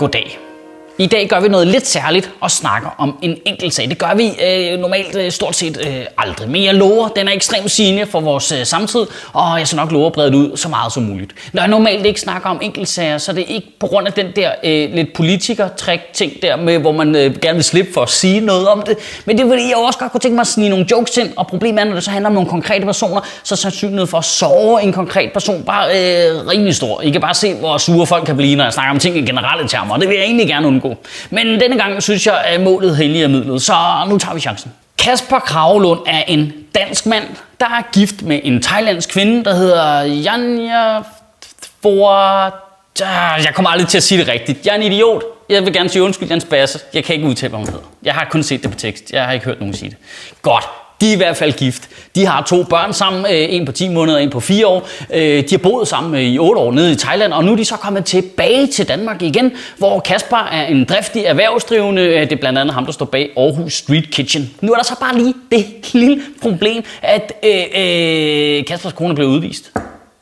Goddag. I dag gør vi noget lidt særligt og snakker om en enkelt sag. Det gør vi øh, normalt øh, stort set øh, aldrig. Men jeg lover, den er ekstremt sigende for vores øh, samtid, og jeg skal nok love at brede det ud så meget som muligt. Når jeg normalt ikke snakker om enkeltsager, så er det ikke på grund af den der øh, lidt politiker-træk ting der med, hvor man øh, gerne vil slippe for at sige noget om det. Men det er fordi, jeg også godt kunne tænke mig at snige nogle jokes ind, og problemet er, når det så handler om nogle konkrete personer, så er sandsynligheden for at sove en konkret person bare øh, rimelig stor. I kan bare se, hvor sure folk kan blive, når jeg snakker om ting i generelle termer, og det vil jeg egentlig gerne undgå. Men denne gang synes jeg, at målet helliger midlet, så nu tager vi chancen. Kasper Kravelund er en dansk mand, der er gift med en thailandsk kvinde, der hedder Janja For... Ah, jeg kommer aldrig til at sige det rigtigt. Jeg er en idiot. Jeg vil gerne sige undskyld, Jens Basse. Jeg kan ikke udtale, hvad hun hedder. Jeg har kun set det på tekst. Jeg har ikke hørt nogen sige det. Godt. De er i hvert fald gift. De har to børn sammen, øh, en på 10 måneder og en på 4 år. Øh, de har boet sammen øh, i 8 år nede i Thailand, og nu er de så kommet tilbage til Danmark igen, hvor Kasper er en driftig erhvervsdrivende. Det er blandt andet ham, der står bag Aarhus Street Kitchen. Nu er der så bare lige det lille problem, at øh, øh, Kaspers kone blev udvist.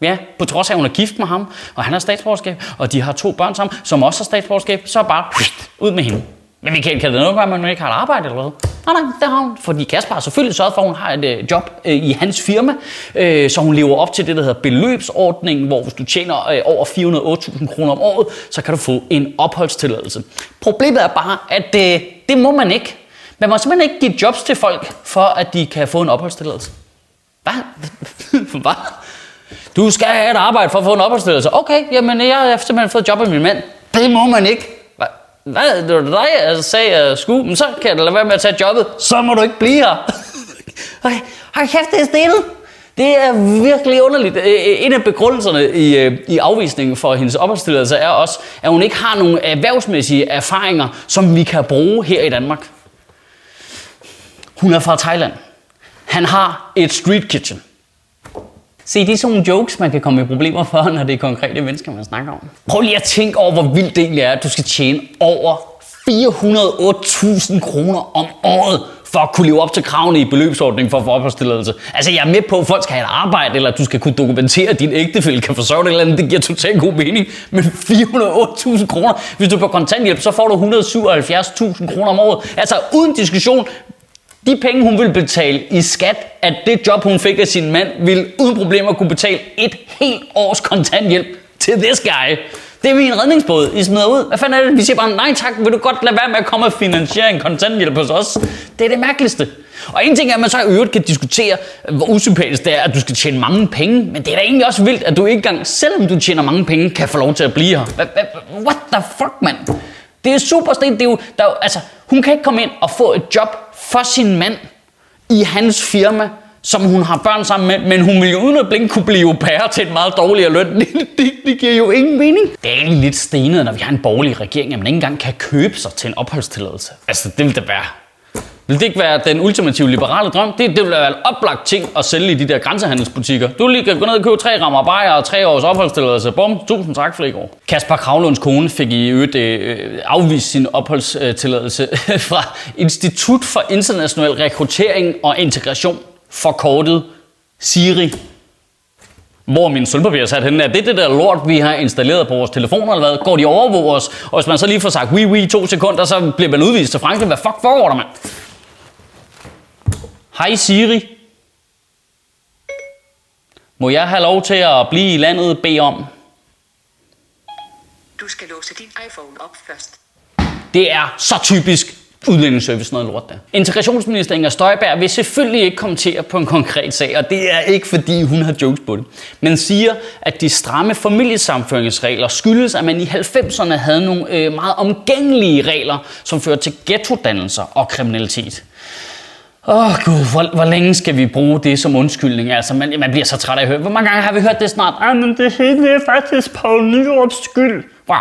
Ja, på trods af, at hun er gift med ham, og han har statsborgerskab, og de har to børn sammen, som også har statsborgerskab, så bare ud med hende. Men Michael, kan, kan det noget gøre, at man ikke har et arbejde eller hvad? Nej, nej, det har hun. Fordi Kasper har selvfølgelig sørget for, at hun har et øh, job øh, i hans firma, øh, så hun lever op til det, der hedder beløbsordningen, hvor hvis du tjener øh, over 408.000 kroner om året, så kan du få en opholdstilladelse. Problemet er bare, at øh, det må man ikke. Man må simpelthen ikke give jobs til folk, for at de kan få en opholdstilladelse. Hvad? Hvad? Du skal have et arbejde for at få en opholdstilladelse. Okay, jamen jeg har simpelthen fået job af min mand. Det må man ikke. Hvad? Det var dig, jeg sagde, at jeg skulle. Men så kan jeg lade være med at tage jobbet. Så må du ikke blive her. okay. Har kæft, det er stille. Det er virkelig underligt. Øh, øh, en af begrundelserne i, øh, i afvisningen for hendes opholdstilladelse er også, at hun ikke har nogen erhvervsmæssige erfaringer, som vi kan bruge her i Danmark. Hun er fra Thailand. Han har et street kitchen. Se, det er sådan nogle jokes, man kan komme i problemer for, når det er konkrete mennesker, man snakker om. Prøv lige at tænke over, hvor vildt det egentlig er, at du skal tjene over 408.000 kroner om året for at kunne leve op til kravene i beløbsordningen for at få opholdstilladelse. Altså, jeg er med på, at folk skal have et arbejde, eller at du skal kunne dokumentere, at din ægtefælle kan forsørge dig eller andet. Det giver totalt god mening. Men 408.000 kroner, hvis du er på kontanthjælp, så får du 177.000 kroner om året. Altså, uden diskussion, de penge, hun ville betale i skat at det job, hun fik af sin mand, ville uden problemer kunne betale et helt års kontanthjælp til this guy. Det er min redningsbåd, I smider ud. Hvad fanden er det? Vi siger bare, nej tak, vil du godt lade være med at komme og finansiere en kontanthjælp hos os? Det er det mærkeligste. Og en ting er, at man så i øvrigt kan diskutere, hvor usympatisk det er, at du skal tjene mange penge. Men det er da egentlig også vildt, at du ikke engang, selvom du tjener mange penge, kan få lov til at blive her. What the fuck, mand? Det er super sten. Det er jo, der altså, hun kan ikke komme ind og få et job for sin mand i hans firma, som hun har børn sammen med, men hun vil jo uden at blinke kunne blive au pair til et meget dårligere løn. Det, det, det giver jo ingen mening. Det er egentlig lidt stenet, når vi har en borgerlig regering, at man ikke engang kan købe sig til en opholdstilladelse. Altså, det vil da være vil det ikke være den ultimative liberale drøm? Det, det vil være en oplagt ting at sælge i de der grænsehandelsbutikker. Du lige kan gå ned og købe tre rammer bajer og tre års opholdstilladelse. Bum, tusind tak for i går. Kasper Kravlunds kone fik i øvrigt øh, afvist sin opholdstilladelse fra Institut for International Rekruttering og Integration, forkortet SIRI. Hvor min sølvpapir er sat henne, er det det der lort, vi har installeret på vores telefoner, eller hvad? Går de overvåger os? Og hvis man så lige får sagt, oui, oui, to sekunder, så bliver man udvist til Frankrig. Hvad fuck foregår der, mand? Hej Siri. Må jeg have lov til at blive i landet bede om? Du skal låse din iPhone op først. Det er så typisk udlændingsservice noget lort der. Integrationsminister Inger Støjberg vil selvfølgelig ikke kommentere på en konkret sag, og det er ikke fordi hun har jokes på det, men siger, at de stramme familiesamføringsregler skyldes, at man i 90'erne havde nogle øh, meget omgængelige regler, som førte til ghettodannelser og kriminalitet. Åh oh, gud, hvor, hvor længe skal vi bruge det som undskyldning? Altså, man, man bliver så træt af at høre. Hvor mange gange har vi hørt det snart? Ah, men det hele er faktisk på Nyrups skyld. Wow.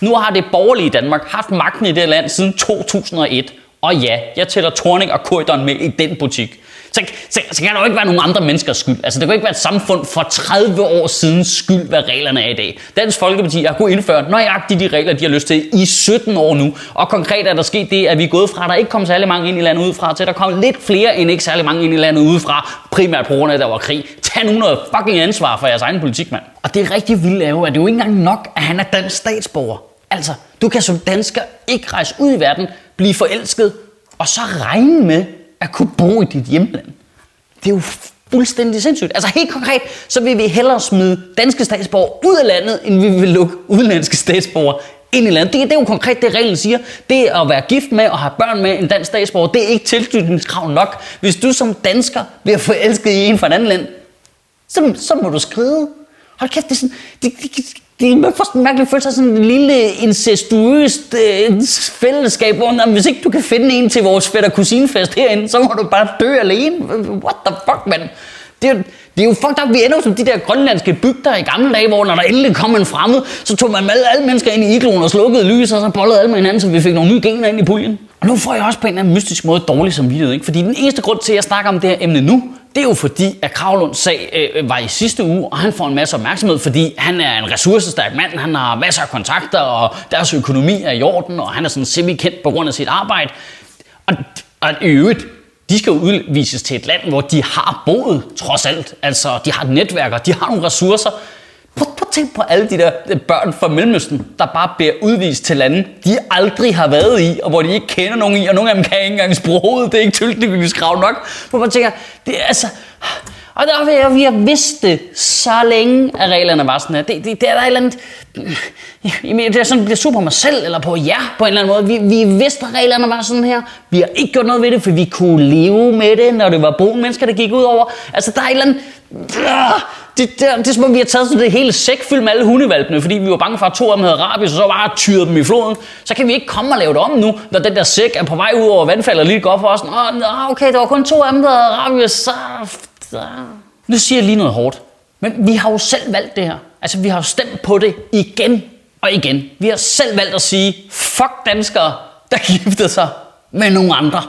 Nu har det borgerlige Danmark haft magten i det land siden 2001. Og ja, jeg tæller Torning og Køderen med i den butik. Så, så, så kan der jo ikke være nogen andre menneskers skyld. Altså, det kan ikke være et samfund for 30 år siden skyld, hvad reglerne er i dag. Dansk Folkeparti har kunnet indføre nøjagtigt de regler, de har lyst til i 17 år nu. Og konkret er der sket det, at vi er gået fra, at der ikke kom særlig mange ind i landet udefra, til at der kom lidt flere end ikke særlig mange ind i landet udefra, primært på grund af, at der var krig. Tag nu noget fucking ansvar for jeres egen politik, mand. Og det er rigtig vildt er jo, at det er jo ikke engang nok, at han er dansk statsborger. Altså, du kan som dansker ikke rejse ud i verden, blive forelsket, og så regne med at kunne bo i dit hjemland. Det er jo fuldstændig sindssygt. Altså helt konkret, så vil vi hellere smide danske statsborgere ud af landet, end vi vil lukke udenlandske statsborgere ind i landet. Det, det er jo konkret det, reglen siger. Det at være gift med og have børn med en dansk statsborger, det er ikke tilknytningskrav nok. Hvis du som dansker bliver forelsket i en fra et andet land, så, så må du skride. Hold kæft, det er sådan, det, det, det, det er sådan en mærkelig følelse af sådan en lille incestuøst øh, fællesskab, hvor når, hvis ikke du kan finde en til vores fætter kusinefest herinde, så må du bare dø alene. What the fuck, mand? Det er, det er jo fucked up. Vi ender som de der grønlandske bygder i gamle dage, hvor når der endelig kom en fremmed, så tog man alle, alle mennesker ind i igloen og slukkede lys, og så bollede alle med hinanden, så vi fik nogle nye gener ind i puljen. Og nu får jeg også på en eller anden mystisk måde dårlig samvittighed, ikke? Fordi den eneste grund til, at jeg snakker om det her emne nu, det er jo fordi, at Kravlunds sag øh, var i sidste uge, og han får en masse opmærksomhed, fordi han er en ressourcestærk mand, han har masser af kontakter, og deres økonomi er i orden, og han er sådan semi-kendt på grund af sit arbejde. Og, og i øvrigt, de skal jo udvises til et land, hvor de har boet, trods alt. Altså, de har et netværk, og de har nogle ressourcer tænk på alle de der øh, børn fra Mellemøsten, der bare bliver udvist til lande, de aldrig har været i, og hvor de ikke kender nogen i, og nogle af dem kan ikke engang sproget, det er ikke tilknytningskrav nok. Hvor man tænker, det er altså... Og der vi har vidst det så længe, at reglerne var sådan her. Det, det, det er der et eller andet... Det er sådan, det bliver sur på mig selv, eller på jer, på en eller anden måde. Vi, vi vidste, at reglerne var sådan her. Vi har ikke gjort noget ved det, for vi kunne leve med det, når det var brune mennesker, der gik ud over. Altså, der er et eller andet... Det, det, det er som om, vi har taget sådan det hele sæk fyldt med alle hundevalpene, fordi vi var bange for, at to af dem havde rabies, og så bare tyret dem i floden. Så kan vi ikke komme og lave det om nu, når den der sæk er på vej ud over vandfaldet og lige går for os. Nå, okay, der var kun to af dem, der havde rabies, så... Nu siger jeg lige noget hårdt. Men vi har jo selv valgt det her. Altså, vi har jo stemt på det igen og igen. Vi har selv valgt at sige, fuck danskere, der gifter sig med nogle andre.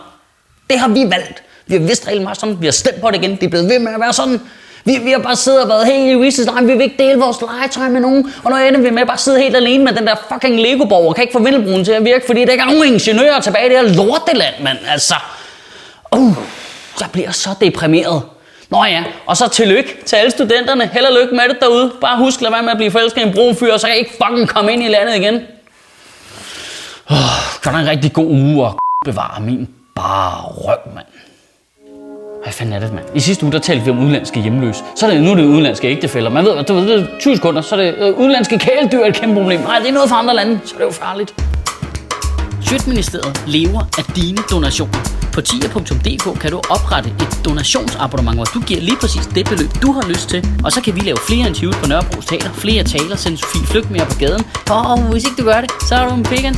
Det har vi valgt. Vi har vidst reglen meget sådan. Vi har stemt på det igen. Det er blevet ved med at være sådan. Vi, vi har bare siddet og været helt egoistisk. Nej, vi vil ikke dele vores legetøj med nogen. Og nu ender vi med at bare sidde helt alene med den der fucking Lego-borg og kan ikke få vindelbroen til at virke, fordi der ikke er nogen ingeniører tilbage i det her lorteland, mand. Altså, uh, jeg bliver så deprimeret. Nå ja, og så tillykke til alle studenterne. Held og lykke med det derude. Bare husk, lad være med at blive forelsket i en brun fyr, så kan I ikke fucking komme ind i landet igen. Oh, kan en rigtig god uge og bevare min bare røv, mand. Fanden er det, mand? I sidste uge, der talte vi om udenlandske hjemløse. Så er det, nu er det udenlandske ægtefælder. Man ved, du ved, det er 20 sekunder, så er det øh, udenlandske kæledyr er et kæmpe problem. Nej, det er noget for andre lande, så er det jo farligt. Sjøtministeriet lever af dine donationer. På tier.dk kan du oprette et donationsabonnement, hvor du giver lige præcis det beløb, du har lyst til. Og så kan vi lave flere interviews på Nørrebro Teater, flere taler, sende Sofie Flygt mere på gaden. Og hvis ikke du gør det, så er du en vegan.